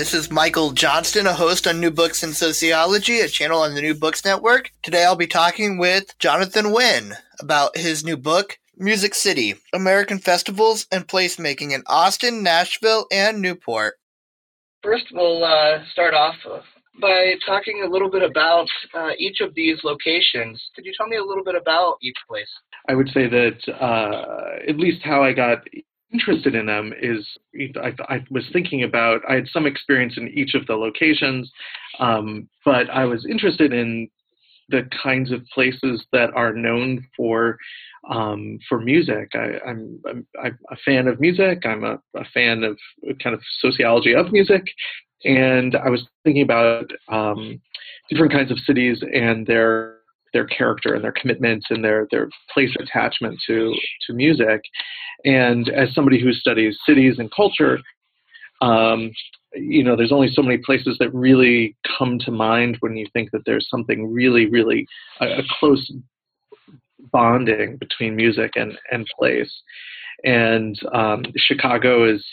This is Michael Johnston, a host on New Books in Sociology, a channel on the New Books Network. Today I'll be talking with Jonathan Wynn about his new book, Music City American Festivals and Placemaking in Austin, Nashville, and Newport. First, we'll uh, start off by talking a little bit about uh, each of these locations. Could you tell me a little bit about each place? I would say that uh, at least how I got interested in them is I, I, was thinking about I had some experience in each of the locations, um, but I was interested in the kinds of places that are known for um, for music. I, am a fan of music. I'm a, a, fan of kind of sociology of music, and I was thinking about um, different kinds of cities and their their character and their commitment and their their place attachment to to music. And as somebody who studies cities and culture, um, you know, there's only so many places that really come to mind when you think that there's something really, really a, a close bonding between music and and place. And um, Chicago is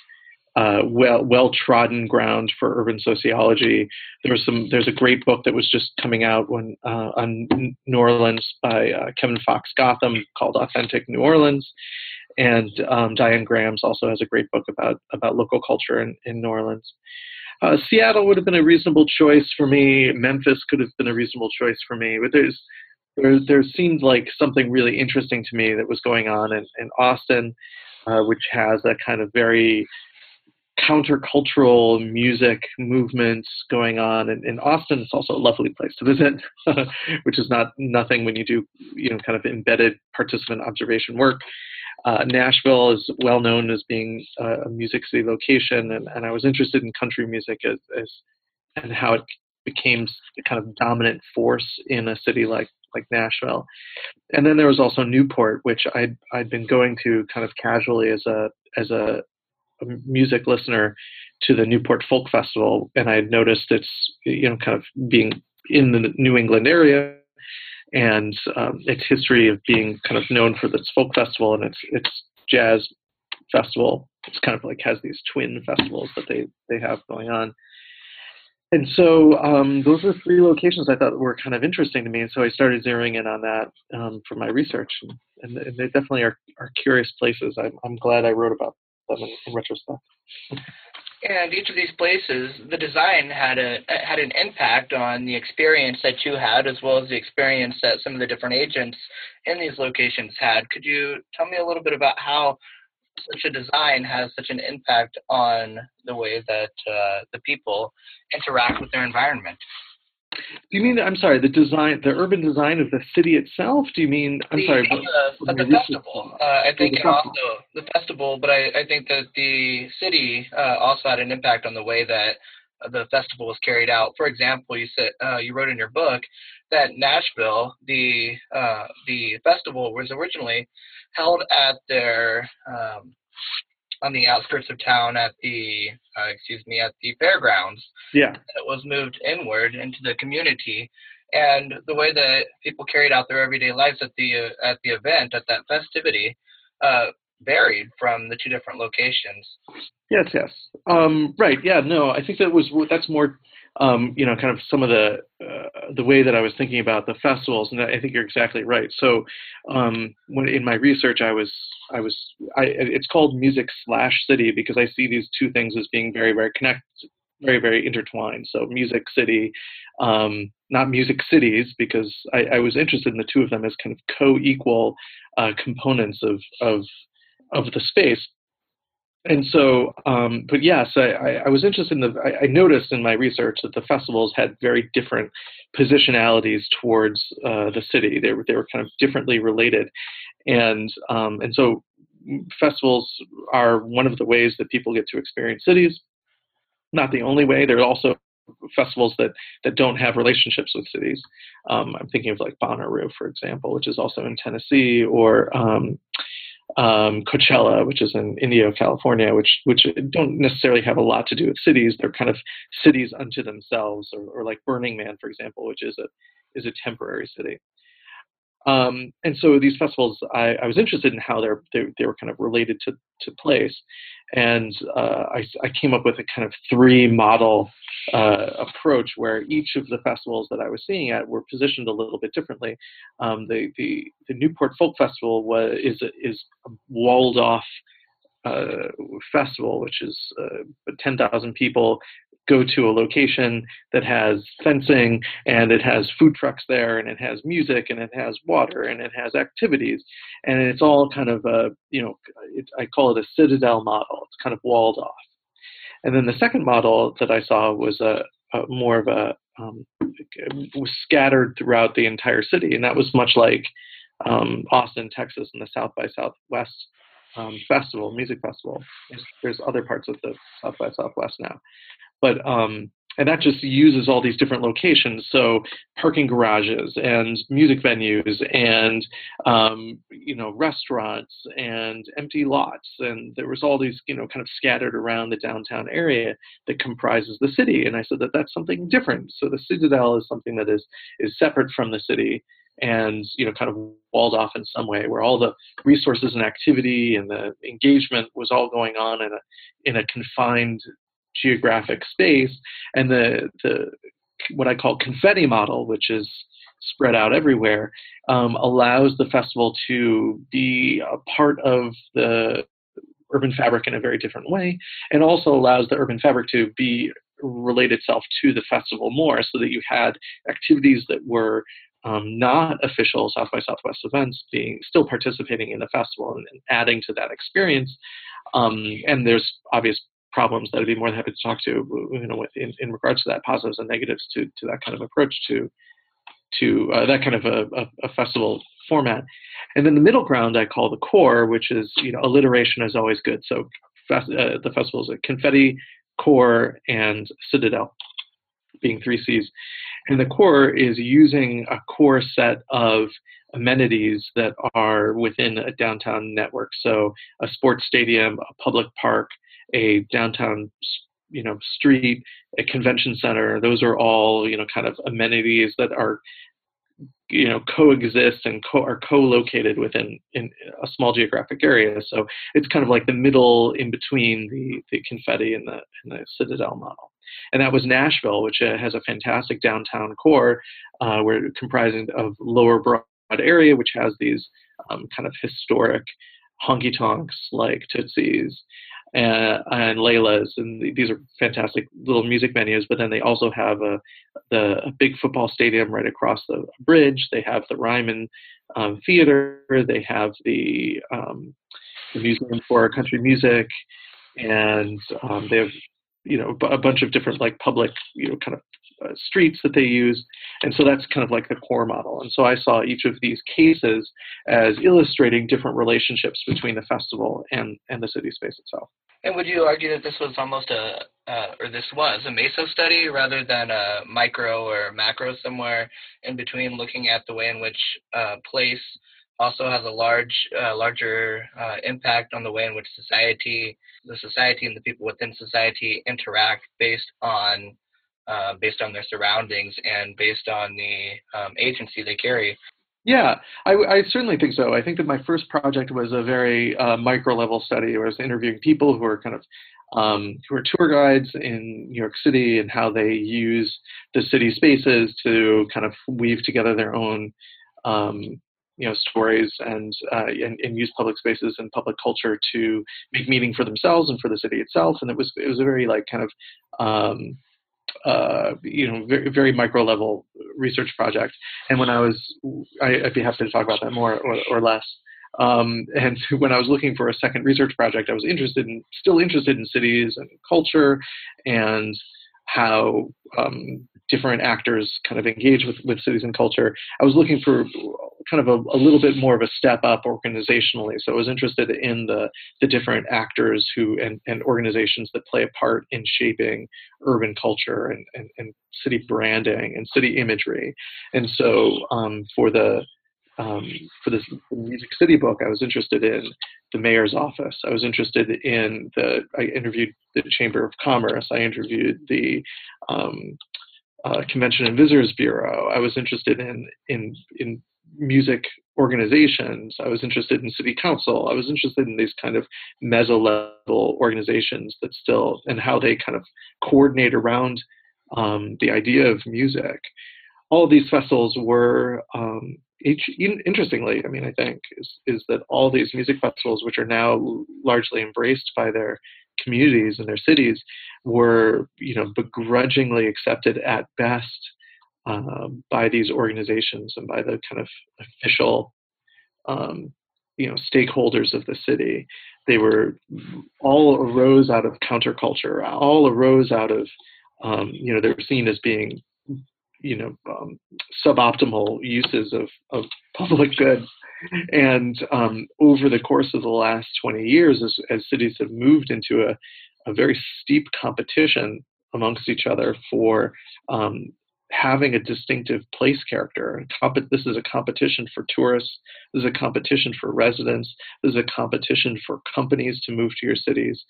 uh, well well trodden ground for urban sociology. There was some. There's a great book that was just coming out when uh, on New Orleans by uh, Kevin Fox Gotham called Authentic New Orleans, and um, Diane Grams also has a great book about about local culture in, in New Orleans. Uh, Seattle would have been a reasonable choice for me. Memphis could have been a reasonable choice for me, but there's there there seemed like something really interesting to me that was going on in, in Austin, uh, which has a kind of very countercultural music movements going on and in Austin it's also a lovely place to visit which is not nothing when you do you know kind of embedded participant observation work uh, Nashville is well known as being a music city location and, and I was interested in country music as, as and how it became the kind of dominant force in a city like like Nashville. And then there was also Newport, which I'd I'd been going to kind of casually as a as a music listener to the Newport Folk Festival, and I had noticed it's you know kind of being in the New England area and um, its history of being kind of known for this folk festival and its its jazz festival. It's kind of like has these twin festivals that they they have going on. And so um, those are three locations I thought were kind of interesting to me, and so I started zeroing in on that um, for my research, and, and, and, they definitely are, are curious places. I'm, I'm glad I wrote about them in, in retrospect. And each of these places, the design had a had an impact on the experience that you had, as well as the experience that some of the different agents in these locations had. Could you tell me a little bit about how such a design has such an impact on the way that uh, the people interact with their environment? Do you mean I'm sorry, the design, the urban design of the city itself? Do you mean I'm the, sorry, uh, the festival? Uh, I think the also the festival, but I, I think that the city uh, also had an impact on the way that the festival was carried out. For example, you said uh, you wrote in your book that Nashville, the uh, the festival was originally held at their um, on the outskirts of town at the uh, excuse me at the fairgrounds. Yeah. It was moved inward into the community, and the way that people carried out their everyday lives at the uh, at the event at that festivity uh, varied from the two different locations. Yes. Yes. Um, right. Yeah. No. I think that was that's more um, you know, kind of some of the uh, the way that I was thinking about the festivals, and I think you're exactly right. So, um, when in my research, I was I was I, it's called music slash city because I see these two things as being very very connected, very very intertwined. So, music city, um, not music cities, because I, I, was interested in the two of them as kind of co-equal uh, components of of of the space and so, um, but yes, I, I, was interested in the. I, I, noticed in my research that the festivals had very different positionalities towards uh, the city. They were they were kind of differently related, and um, and so festivals are one of the ways that people get to experience cities. Not the only way. There are also festivals that that don't have relationships with cities. Um, I'm thinking of like Bonnaroo, for example, which is also in Tennessee, or um, Coachella, which is in Indio, California, which which don't necessarily have a lot to do with cities. They're kind of cities unto themselves, or, or like Burning Man, for example, which is a is a temporary city. Um, and so these festivals, I, I, was interested in how they're, they, they were kind of related to, to place. And uh, I, I, came up with a kind of three model uh, approach where each of the festivals that I was seeing at were positioned a little bit differently. Um, the, the, the, Newport Folk Festival was, is, is a walled off uh, festival, which is uh, 10,000 people go to a location that has fencing and it has food trucks there and it has music and it has water and it has activities and it's all kind of a you know I call it a citadel model. It's kind of walled off. And then the second model that I saw was a, a more of a um, was scattered throughout the entire city, and that was much like um, Austin, Texas, and the South by Southwest um, festival, music festival. There's, there's, other parts of the South by Southwest now, but um, and that just uses all these different locations so parking garages and music venues and um, you know restaurants and empty lots and there was all these you know kind of scattered around the downtown area that comprises the city and i said that that's something different. So the citadel is something that is is separate from the city and you know kind of walled off in some way where all the resources and activity and the engagement was all going on in a in a confined geographic space, and the the what I call confetti model, which is spread out everywhere, um, allows the festival to be a part of the urban fabric in a very different way, and also allows the urban fabric to be relate itself to the festival more, so that you had activities that were um, not official South by Southwest events being still participating in the festival and, and adding to that experience. Um, and there's obvious problems that I'd be more than happy to talk to, you know, in, in regards to that, positives and negatives to, to that kind of approach to to uh, that kind of a, a, a, festival format. And then the middle ground I call the core, which is you know alliteration is always good. So fest, uh, the festival is a confetti, core, and citadel, being three C's. And the core is using a core set of amenities that are within a downtown network. So a sports stadium, a public park, a downtown you know street a convention center those are all you know kind of amenities that are you know coexist and co- are co-located within in a small geographic area so it's kind of like the middle in between the the confetti and the and the citadel model and that was nashville which uh, has a fantastic downtown core uh, where comprising of lower area which has these um, kind of historic honky tonks like tootsie's and, and Layla's, and these are fantastic little music venues. But then they also have a the a big football stadium right across the bridge. They have the Ryman um, Theater. They have the um, the Museum for Country Music, and um, they have you know a bunch of different like public you know kind of uh, streets that they use. And so that's kind of like the core model. And so I saw each of these cases as illustrating different relationships between the festival and, and the city space itself. And would you argue that this was almost a, uh, or this was a meso study rather than a micro or macro somewhere in between, looking at the way in which uh, place also has a large, uh, larger uh, impact on the way in which society, the society and the people within society interact based on uh, based on their surroundings and based on the um, agency they carry. Yeah, I, I, certainly think so. I think that my first project was a very uh, micro level study. I was interviewing people who are kind of um, who are tour guides in New York City and how they use the city spaces to kind of weave together their own um, you know stories and, uh, and, and use public spaces and public culture to make meaning for themselves and for the city itself. And it was it was a very like kind of um, uh, you know, very, very micro level research project. And when I was, I, would be happy to talk about that more or, or less. Um, and when I was looking for a second research project, I was interested in, still interested in cities and culture and how um, different actors kind of engage with, with cities and culture. I was looking for kind of a, a, little bit more of a step up organizationally. So I was interested in the the different actors who and, and organizations that play a part in shaping urban culture and, and, and city branding and city imagery. And so um, for the um, for this Music City book, I was interested in the mayor's office. I was interested in the. I interviewed the Chamber of Commerce. I interviewed the um, uh, Convention and Visitors Bureau. I was interested in in in music organizations. I was interested in city council. I was interested in these kind of meso level organizations that still and how they kind of coordinate around um, the idea of music. All these festivals were um, each, interestingly, I mean, I think is is that all these music festivals, which are now largely embraced by their communities and their cities, were you know begrudgingly accepted at best um, by these organizations and by the kind of official um, you know stakeholders of the city. They were all arose out of counterculture, all arose out of um, you know they were seen as being you know um, suboptimal uses of, of public goods and um, over the course of the last 20 years as, as cities have moved into a, a very steep competition amongst each other for um, having a distinctive place character. This is a competition for tourists. This is a competition for residents. This is a competition for companies to move to your cities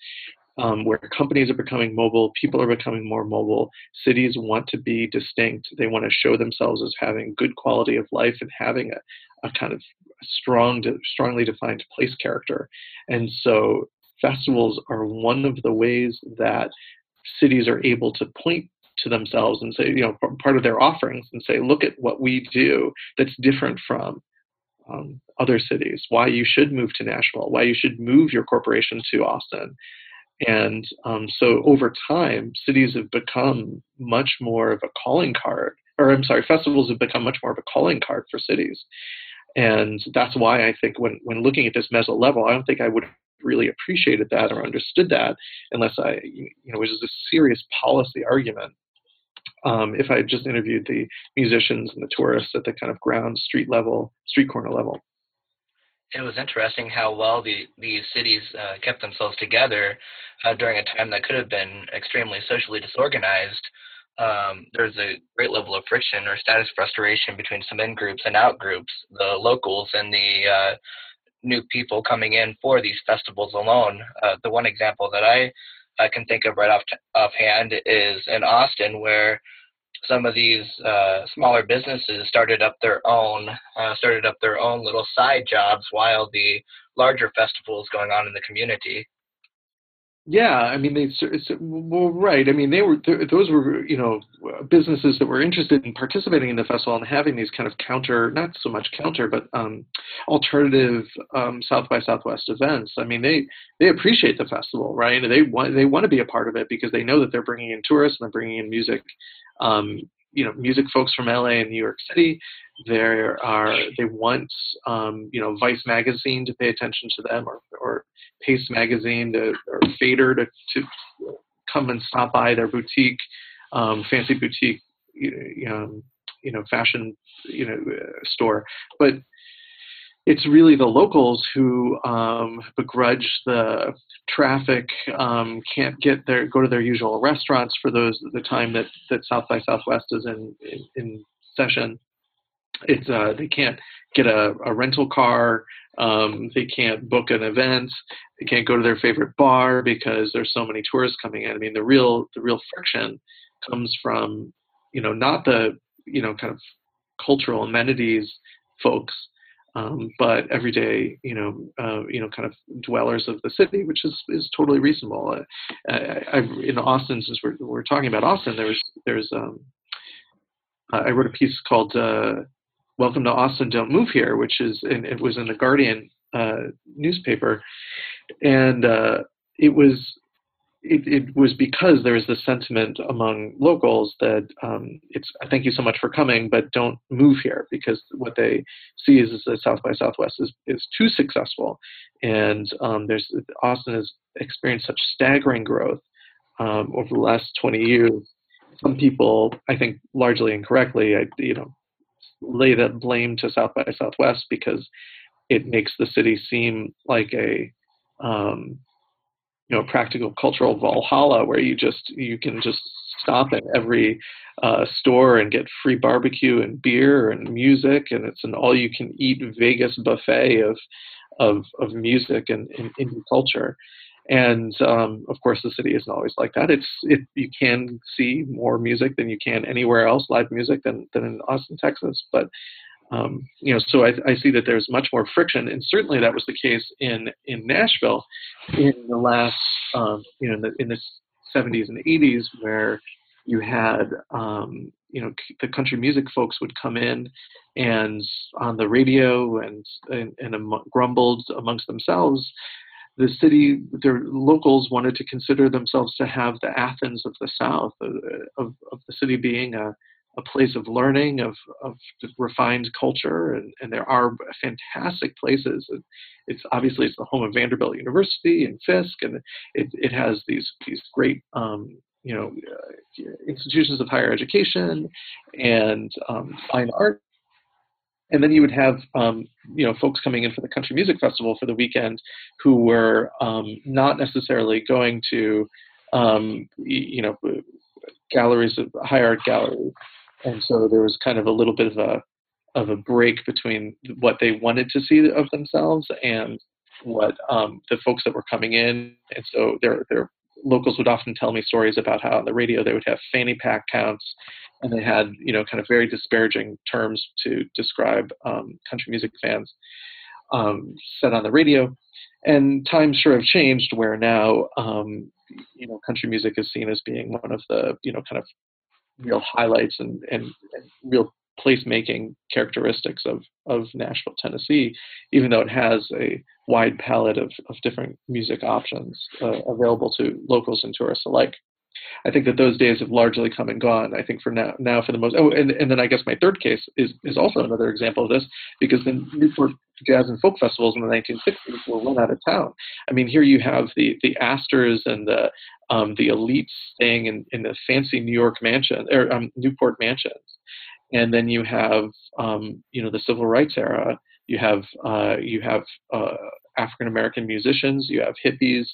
um, where companies are becoming mobile, people are becoming more mobile, cities want to be distinct. They want to show themselves as having good quality of life and having a, a kind of strong, strongly defined place character. And so festivals are one of the ways that cities are able to point to themselves and say, you know, part of their offerings and say, look at what we do that's different from um, other cities, why you should move to Nashville, why you should move your corporation to Austin. And um, so over time, cities have become much more of a calling card, or I'm sorry, festivals have become much more of a calling card for cities. And that's why I think when, when looking at this meso level, I don't think I would really appreciated that or understood that unless I, you know, it was a serious policy argument. Um, if I had just interviewed the musicians and the tourists at the kind of ground street level, street corner level it was interesting how well the these cities uh, kept themselves together uh, during a time that could have been extremely socially disorganized. Um, there's a great level of friction or status frustration between some in groups and out groups, the locals and the uh, new people coming in for these festivals alone. Uh, the one example that I, I can think of right off t- offhand is in Austin, where some of these uh, smaller businesses started up their own uh, started up their own little side jobs while the larger festival is going on in the community. Yeah, I mean they well right. I mean they were those were you know businesses that were interested in participating in the festival and having these kind of counter not so much counter but um, alternative um, South by Southwest events. I mean they they appreciate the festival, right? They want they want to be a part of it because they know that they're bringing in tourists and they're bringing in music um, you know music folks from LA and New York City. There are they want um, you know Vice magazine to pay attention to them or, or Paste magazine to, or Fader to, to come and stop by their boutique, um, fancy boutique, you know, you know fashion you know uh, store, but it's really the locals who um, begrudge the traffic, um, can't get their go to their usual restaurants for those the time that, that South by Southwest is in in, in session. It's uh, they can't get a, a rental car, um, they can't book an event, they can't go to their favorite bar because there's so many tourists coming in. I mean, the real the real friction comes from you know not the you know kind of cultural amenities folks um, but everyday, you know, uh, you know, kind of dwellers of the city, which is is totally reasonable. I, in Austin, since we're we're talking about Austin, there's there's um, I wrote a piece called uh, "Welcome to Austin, Don't Move Here," which is it was in the Guardian uh, newspaper, and uh, it was it, it, was because there was this sentiment among locals that um, it's thank you so much for coming, but don't move here because what they see is, is that South by Southwest is, is too successful, and um, there's Austin has experienced such staggering growth um, over the last 20 years. Some people, I think, largely incorrectly, I, you know, lay that blame to South by Southwest because it makes the city seem like a um, you know practical cultural valhalla where you just you can just stop at every uh, store and get free barbecue and beer and music and it's an all you can eat Vegas buffet of of of music and, and culture. And um, of course the city isn't always like that. It's it you can see more music than you can anywhere else live music than than in Austin Texas but um, you know, so I, I, see that there's much more friction, and certainly that was the case in in Nashville in the last, um, you know, in the, in the 70s and 80s, where you had, um, you know, the country music folks would come in and on the radio and and, and am- grumbled amongst themselves. The city, their locals wanted to consider themselves to have the Athens of the South, uh, of, of the city being a a place of learning, of, of refined culture, and, and there are fantastic places. It's obviously it's the home of Vanderbilt University and Fisk, and it, it has these these great um, you know uh, institutions of higher education and um, fine art. And then you would have um, you know folks coming in for the country music festival for the weekend who were um, not necessarily going to um, you know galleries, of high art galleries, and so there was kind of a little bit of a of a break between what they wanted to see of themselves and what um, the folks that were coming in. And so their their locals would often tell me stories about how on the radio they would have fanny pack counts, and they had you know kind of very disparaging terms to describe um, country music fans um, on the radio. And times sure have changed, where now um, you know country music is seen as being one of the you know kind of real highlights and, and, and real placemaking characteristics of, of Nashville, Tennessee, even though it has a wide palette of, of different music options uh, available to locals and tourists alike. I think that those days have largely come and gone. I think for now, now for the most. Oh, and, and then I guess my third case is is also another example of this because the Newport Jazz and Folk Festivals in the 1960s were run out of town. I mean, here you have the the Astors and the um, the elites staying in, in the fancy New York mansion or um, Newport mansions, and then you have um, you know the civil rights era. You have uh, you have uh, African American musicians, you have hippies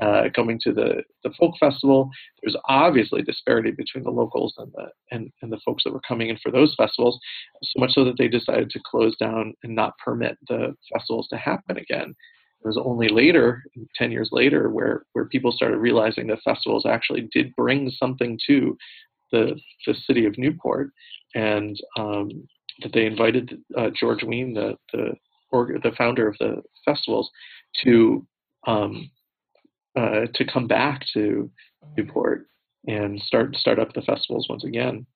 uh, coming to the, the folk festival. There's obviously disparity between the locals and the and, and the folks that were coming in for those festivals, so much so that they decided to close down and not permit the festivals to happen again. It was only later, 10 years later, where, where people started realizing that festivals actually did bring something to the, the city of Newport, and um, that they invited uh, George Wein, the, the the founder of the festivals, to um, uh, to come back to Newport and start start up the festivals once again.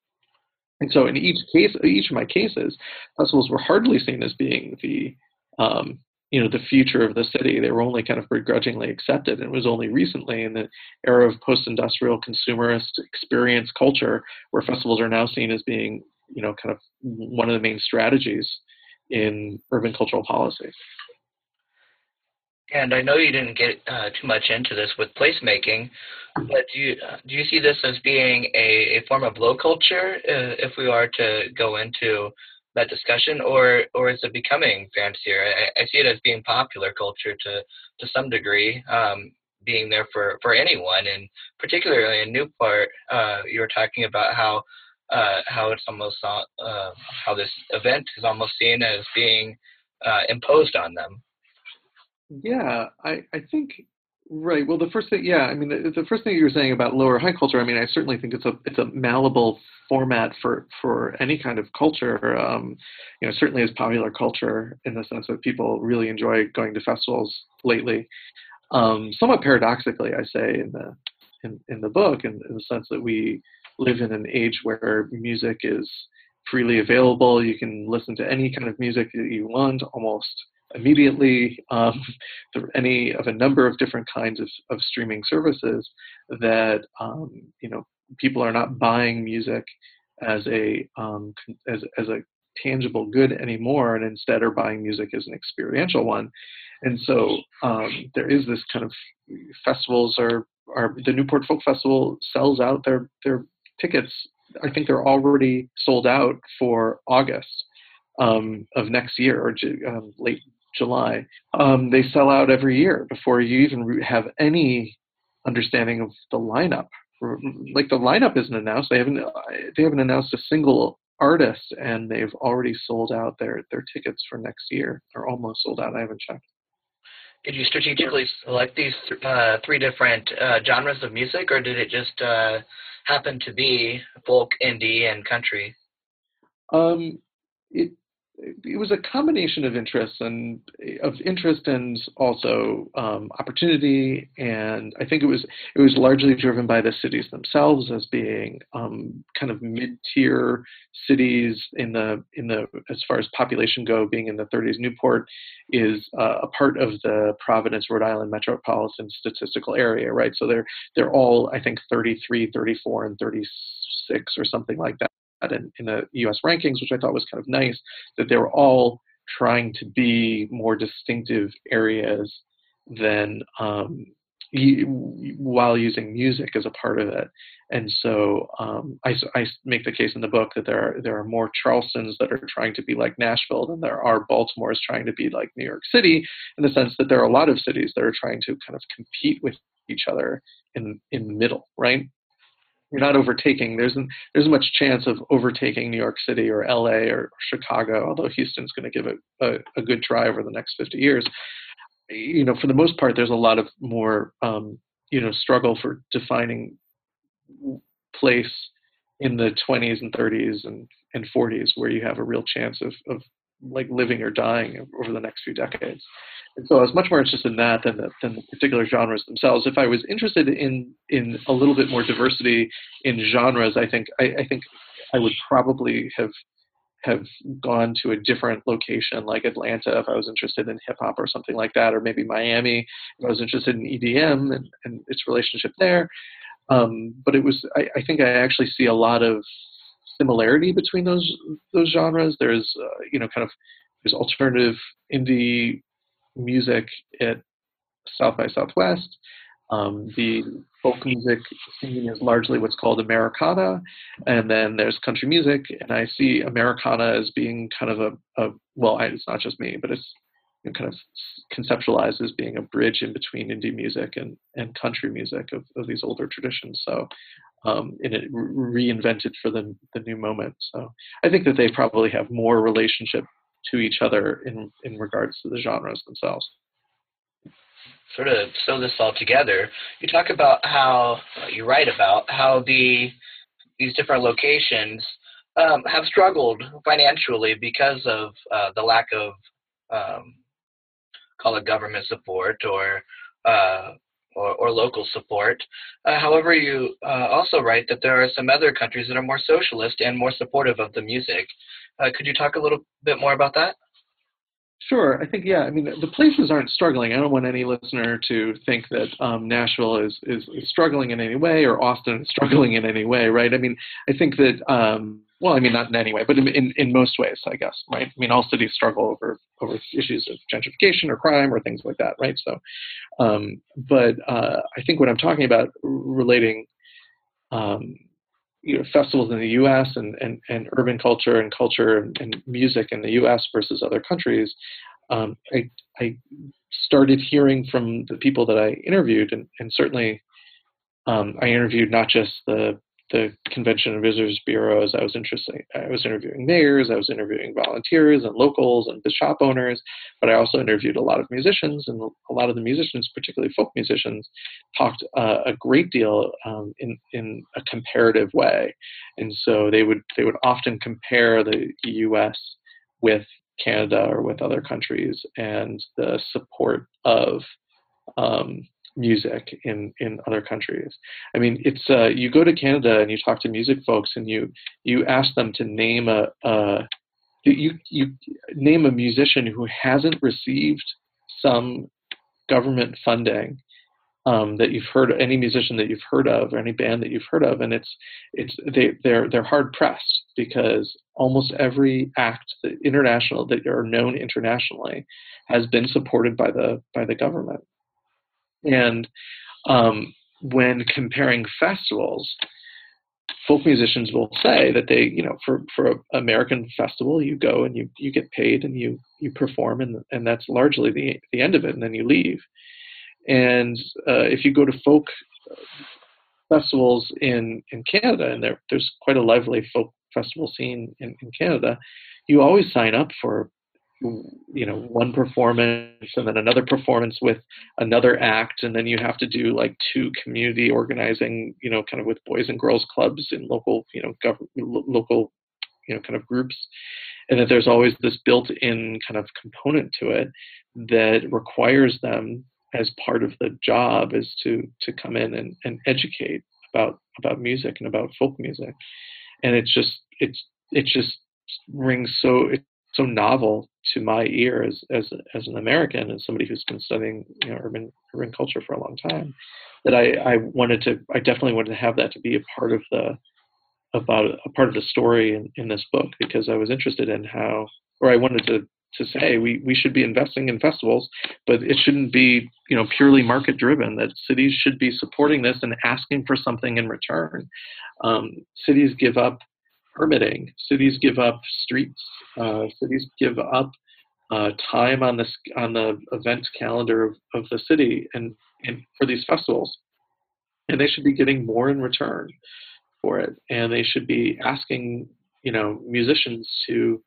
And so, in each case, each of my cases, festivals were hardly seen as being the um, you know the future of the city. They were only kind of begrudgingly accepted. And it was only recently, in the era of post-industrial consumerist experience culture, where festivals are now seen as being you know kind of one of the main strategies in urban cultural policy. And I know you didn't get uh, too much into this with placemaking, but do you uh, do you see this as being a, a form of low culture uh, if we are to go into that discussion, or or is it becoming fancier? I, I see it as being popular culture to to some degree, um, being there for for anyone, and particularly in Newport, uh, you were talking about how uh, how it's almost uh, how this event is almost seen as being uh, imposed on them. Yeah, I, I think right. Well, the first thing, yeah, I mean, the, the first thing you were saying about lower high culture, I mean, I certainly think it's a it's a malleable format for for any kind of culture. Um, you know, certainly as popular culture in the sense that people really enjoy going to festivals lately. Um, somewhat paradoxically, I say in the in, in the book, in, in the sense that we live in an age where music is freely available. You can listen to any kind of music that you want almost immediately um, through any of a number of different kinds of, of streaming services that um, you know people are not buying music as a um, as, as a tangible good anymore and instead are buying music as an experiential one and so um, there is this kind of festivals are are the Newport Folk Festival sells out their their tickets, I think they're already sold out for August. um, of next year or um, late July. Um, they sell out every year before you even have any understanding of the lineup. Like the lineup isn't announced. They haven't they haven't announced a single artist, and they've already sold out their their tickets for next year. They're almost sold out. I haven't checked. Did you strategically select these th- uh, three different uh, genres of music, or did it just uh, happen to be folk, indie, and country? Um, it it was a combination of interests and of interest and also um, opportunity. And I think it was it was largely driven by the cities themselves as being um, kind of mid-tier cities in the in the as far as population go, being in the 30s. Newport is uh, a part of the Providence, Rhode Island metropolitan statistical area, right? So they're they're all I think 33, 34, and 36 or something like that in, in the US rankings, which I thought was kind of nice, that they were all trying to be more distinctive areas than um, while using music as a part of it. And so um, I, I, make the case in the book that there are there are more Charlestons that are trying to be like Nashville than there are Baltimore's trying to be like New York City, in the sense that there are a lot of cities that are trying to kind of compete with each other in in the middle, right? You're not overtaking. There's there's much chance of overtaking New York City or L.A. or Chicago, although Houston's going to give it a, a, good try over the next 50 years. You know, for the most part, there's a lot of more um, you know struggle for defining place in the 20s and 30s and, and 40s where you have a real chance of, of like living or dying over the next few decades. And so I was much more interested in that than the, than the particular genres themselves. If I was interested in in a little bit more diversity in genres, I think I, I think I would probably have have gone to a different location like Atlanta if I was interested in hip hop or something like that, or maybe Miami if I was interested in EDM and, and its relationship there. Um, but it was I, I, think I actually see a lot of similarity between those those genres. There's uh, you know kind of there's alternative indie music at South by Southwest. Um, the folk music scene is largely what's called Americana, and then there's country music, and I see Americana as being kind of a, a well, I, it's not just me, but it's kind of conceptualized as being a bridge in between indie music and, and country music of, of these older traditions. So, um, and it reinvented for the, the new moment. So, I think that they probably have more relationship to each other in in regards to the genres themselves. Sort of sew this all together. You talk about how you write about how the these different locations um, have struggled financially because of uh, the lack of um, call it government support or uh, or, or, local support. Uh, however, you uh, also write that there are some other countries that are more socialist and more supportive of the music. Uh, could you talk a little bit more about that? Sure. I think yeah. I mean, the places aren't struggling. I don't want any listener to think that um, Nashville is, is, is struggling in any way or Austin is struggling in any way, right? I mean, I think that um, well, I mean, not in any way, but in, in, in most ways, I guess, right? I mean, all cities struggle over over issues of gentrification or crime or things like that, right? So, um, but uh, I think what I'm talking about relating um, you know, festivals in the U.S. And, and, and urban culture and culture and, music in the U.S. versus other countries, um, I, I started hearing from the people that I interviewed, and, and certainly um, I interviewed not just the the Convention and Visitors Bureaus. I was interested. I was interviewing mayors. I was interviewing volunteers and locals and the shop owners. But I also interviewed a lot of musicians, and a lot of the musicians, particularly folk musicians, talked uh, a great deal um, in in a comparative way. And so they would they would often compare the U.S. with Canada or with other countries and the support of um, music in in other countries. I mean, it's uh, you go to Canada and you talk to music folks and you you ask them to name a, a you you name a musician who hasn't received some government funding um, that you've heard any musician that you've heard of or any band that you've heard of and it's it's they they're they're hard pressed because almost every act that international that are known internationally has been supported by the by the government and um, when comparing festivals, folk musicians will say that they, you know, for for an American festival, you go and you you get paid and you you perform and and that's largely the the end of it, and then you leave. And uh, if you go to folk festivals in in Canada, and there there's quite a lively folk festival scene in, in Canada, you always sign up for you know one performance and then another performance with another act and then you have to do like two community organizing you know kind of with boys and girls clubs in local you know gov- local you know kind of groups. And that there's always this built-in kind of component to it that requires them as part of the job is to to come in and, and educate about about music and about folk music. And it's just it's it just rings so it's so novel to my ear as as as an American and somebody who's been studying you know urban urban culture for a long time that I I wanted to I definitely wanted to have that to be a part of the about a part of the story in, in this book because I was interested in how or I wanted to to say we, we should be investing in festivals, but it shouldn't be you know purely market driven. That cities should be supporting this and asking for something in return. Um, cities give up permitting. Cities give up streets. Uh, cities give up uh, time on the on the event calendar of, of the city and, and for these festivals, and they should be getting more in return for it. And they should be asking you know musicians to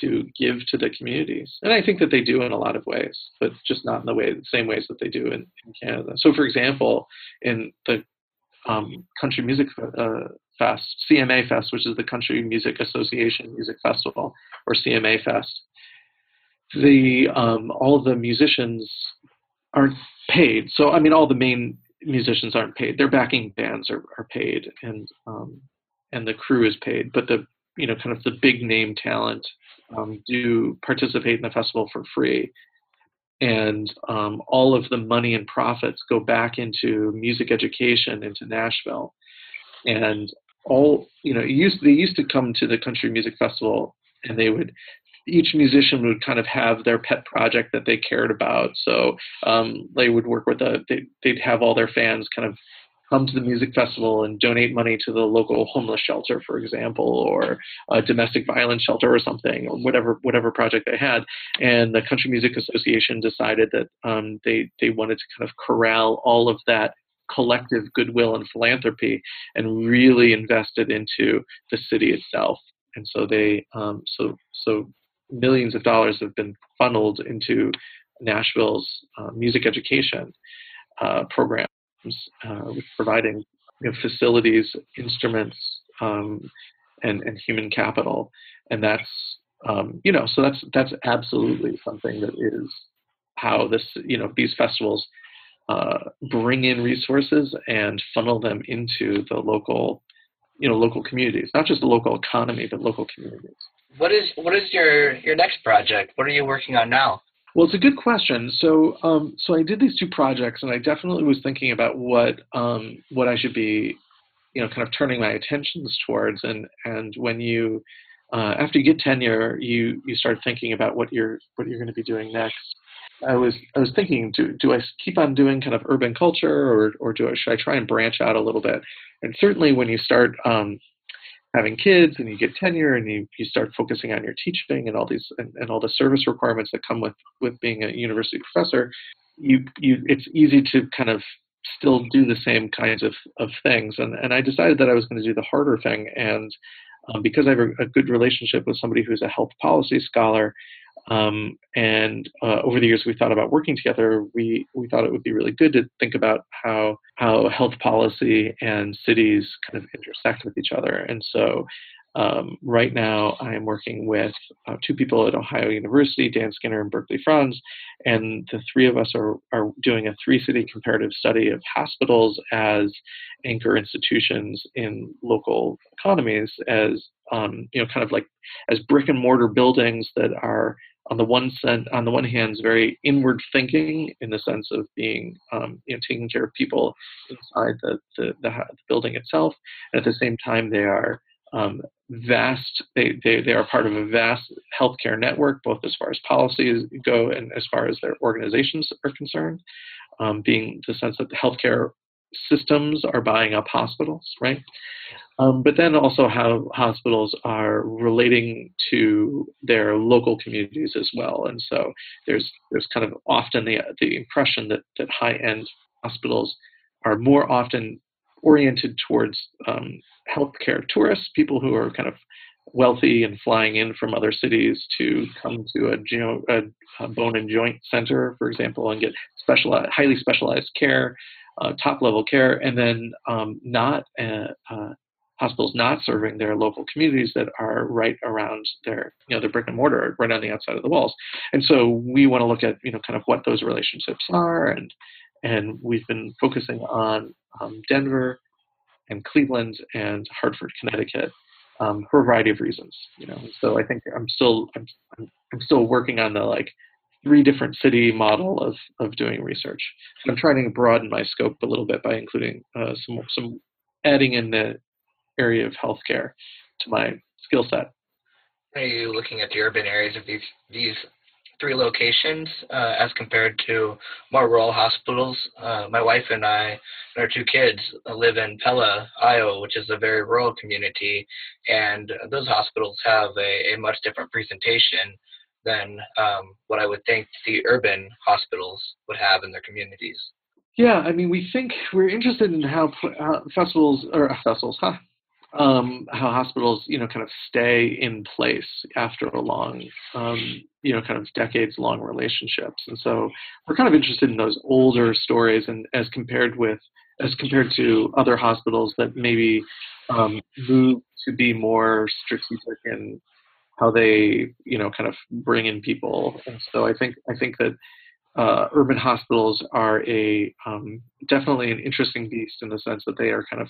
to give to the communities. And I think that they do in a lot of ways, but just not in the way the same ways that they do in, in Canada. So, for example, in the um, country music uh, Fest, CMA Fest, which is the Country Music Association Music Festival, or CMA Fest. The um, all the musicians aren't paid. So I mean, all the main musicians aren't paid. Their backing bands are, are paid, and um, and the crew is paid. But the you know kind of the big name talent um, do participate in the festival for free, and um, all of the money and profits go back into music education into Nashville. And all you know used they used to come to the country music festival and they would each musician would kind of have their pet project that they cared about so um, they would work with a they, they'd have all their fans kind of come to the music festival and donate money to the local homeless shelter, for example, or a domestic violence shelter or something, or whatever whatever project they had. And the Country Music Association decided that um, they they wanted to kind of corral all of that collective goodwill and philanthropy and really invested into the city itself. And so they um, so so millions of dollars have been funneled into Nashville's uh, music education uh, programs, uh, providing you know, facilities, instruments, um, and and human capital. And that's um, you know so that's that's absolutely something that is how this you know these festivals uh, bring in resources and funnel them into the local, you know, local communities, not just the local economy, but local communities. What is what is your your next project? What are you working on now? Well, it's a good question. So, um, so I did these two projects, and I definitely was thinking about what um, what I should be, you know, kind of turning my attentions towards. And and when you uh, after you get tenure, you you start thinking about what you're what you're going to be doing next. I was I was thinking, do do I keep on doing kind of urban culture, or or do I should I try and branch out a little bit? And certainly, when you start um, having kids and you get tenure and you, you start focusing on your teaching and all these and, and all the service requirements that come with with being a university professor, you you it's easy to kind of still do the same kinds of, of things. And and I decided that I was going to do the harder thing and um, because I have a, a, good relationship with somebody who's a health policy scholar, um, and uh, over the years, we thought about working together. We we thought it would be really good to think about how how health policy and cities kind of intersect with each other. And so, um, right now, I am working with uh, two people at Ohio University, Dan Skinner and Berkeley Franz, and the three of us are are doing a three city comparative study of hospitals as anchor institutions in local economies, as um, you know, kind of like as brick and mortar buildings that are on the one sen- on the one hand, very inward thinking in the sense of being, um, you know, taking care of people inside the, the, the, the, building itself, and at the same time, they are um, vast. They, they they are part of a vast healthcare network, both as far as policies go and as far as their organizations are concerned. Um, being the sense that the healthcare systems are buying up hospitals, right? Um, but then also how hospitals are relating to their local communities as well. And so there's there's kind of often the the impression that that high end hospitals are more often oriented towards um, healthcare tourists, people who are kind of wealthy and flying in from other cities to come to a, a, a bone and joint center, for example, and get specialized, highly specialized care, uh, top level care, and then um, not uh, uh, hospitals not serving their local communities that are right around their you know their brick and mortar, right on the outside of the walls. And so we want to look at you know kind of what those relationships are, and and we've been focusing on um, Denver and Cleveland and Hartford, Connecticut um, for a variety of reasons. You know, so I think I'm still I'm, I'm still working on the like three different city model of of doing research. I'm trying to broaden my scope a little bit by including uh, some some adding in the area of healthcare to my skill set. Are you looking at the urban areas of these these three locations uh, as compared to more rural hospitals. Uh, my wife and I and our two kids live in Pella, Iowa, which is a very rural community, and those hospitals have a, a much different presentation than um, what I would think the urban hospitals would have in their communities. Yeah, I mean, we think we're interested in how uh, festivals or festivals, huh? Um, how hospitals, you know, kind of stay in place after a long, um, you know, kind of decades-long relationships. And so we're kind of interested in those older stories, and as compared with, as compared to other hospitals that maybe um, move to be more strategic in how they, you know, kind of bring in people. And so I think I think that uh, urban hospitals are a um, definitely an interesting beast in the sense that they are kind of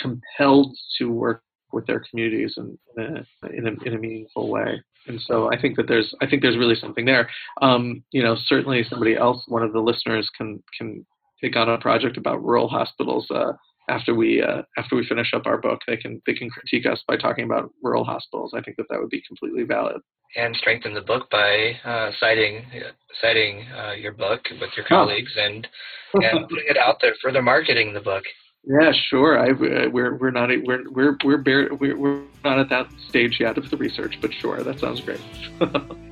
compelled to work with their communities in, in, a, in, a, in a meaningful way. And so I think that there's I think there's really something there. Um, you know, certainly somebody else, one of the listeners, can can take on a project about rural hospitals. Uh, after we uh, after we finish up our book, they can they can critique us by talking about rural hospitals. I think that that would be completely valid. And strengthen the book by uh, citing citing uh, your book with your colleagues oh. and and putting it out there, further marketing the book. Yeah, sure. I, uh, we're we're not we're we're we're, bare, we're we're not at that stage yet of the research, but sure, that sounds great.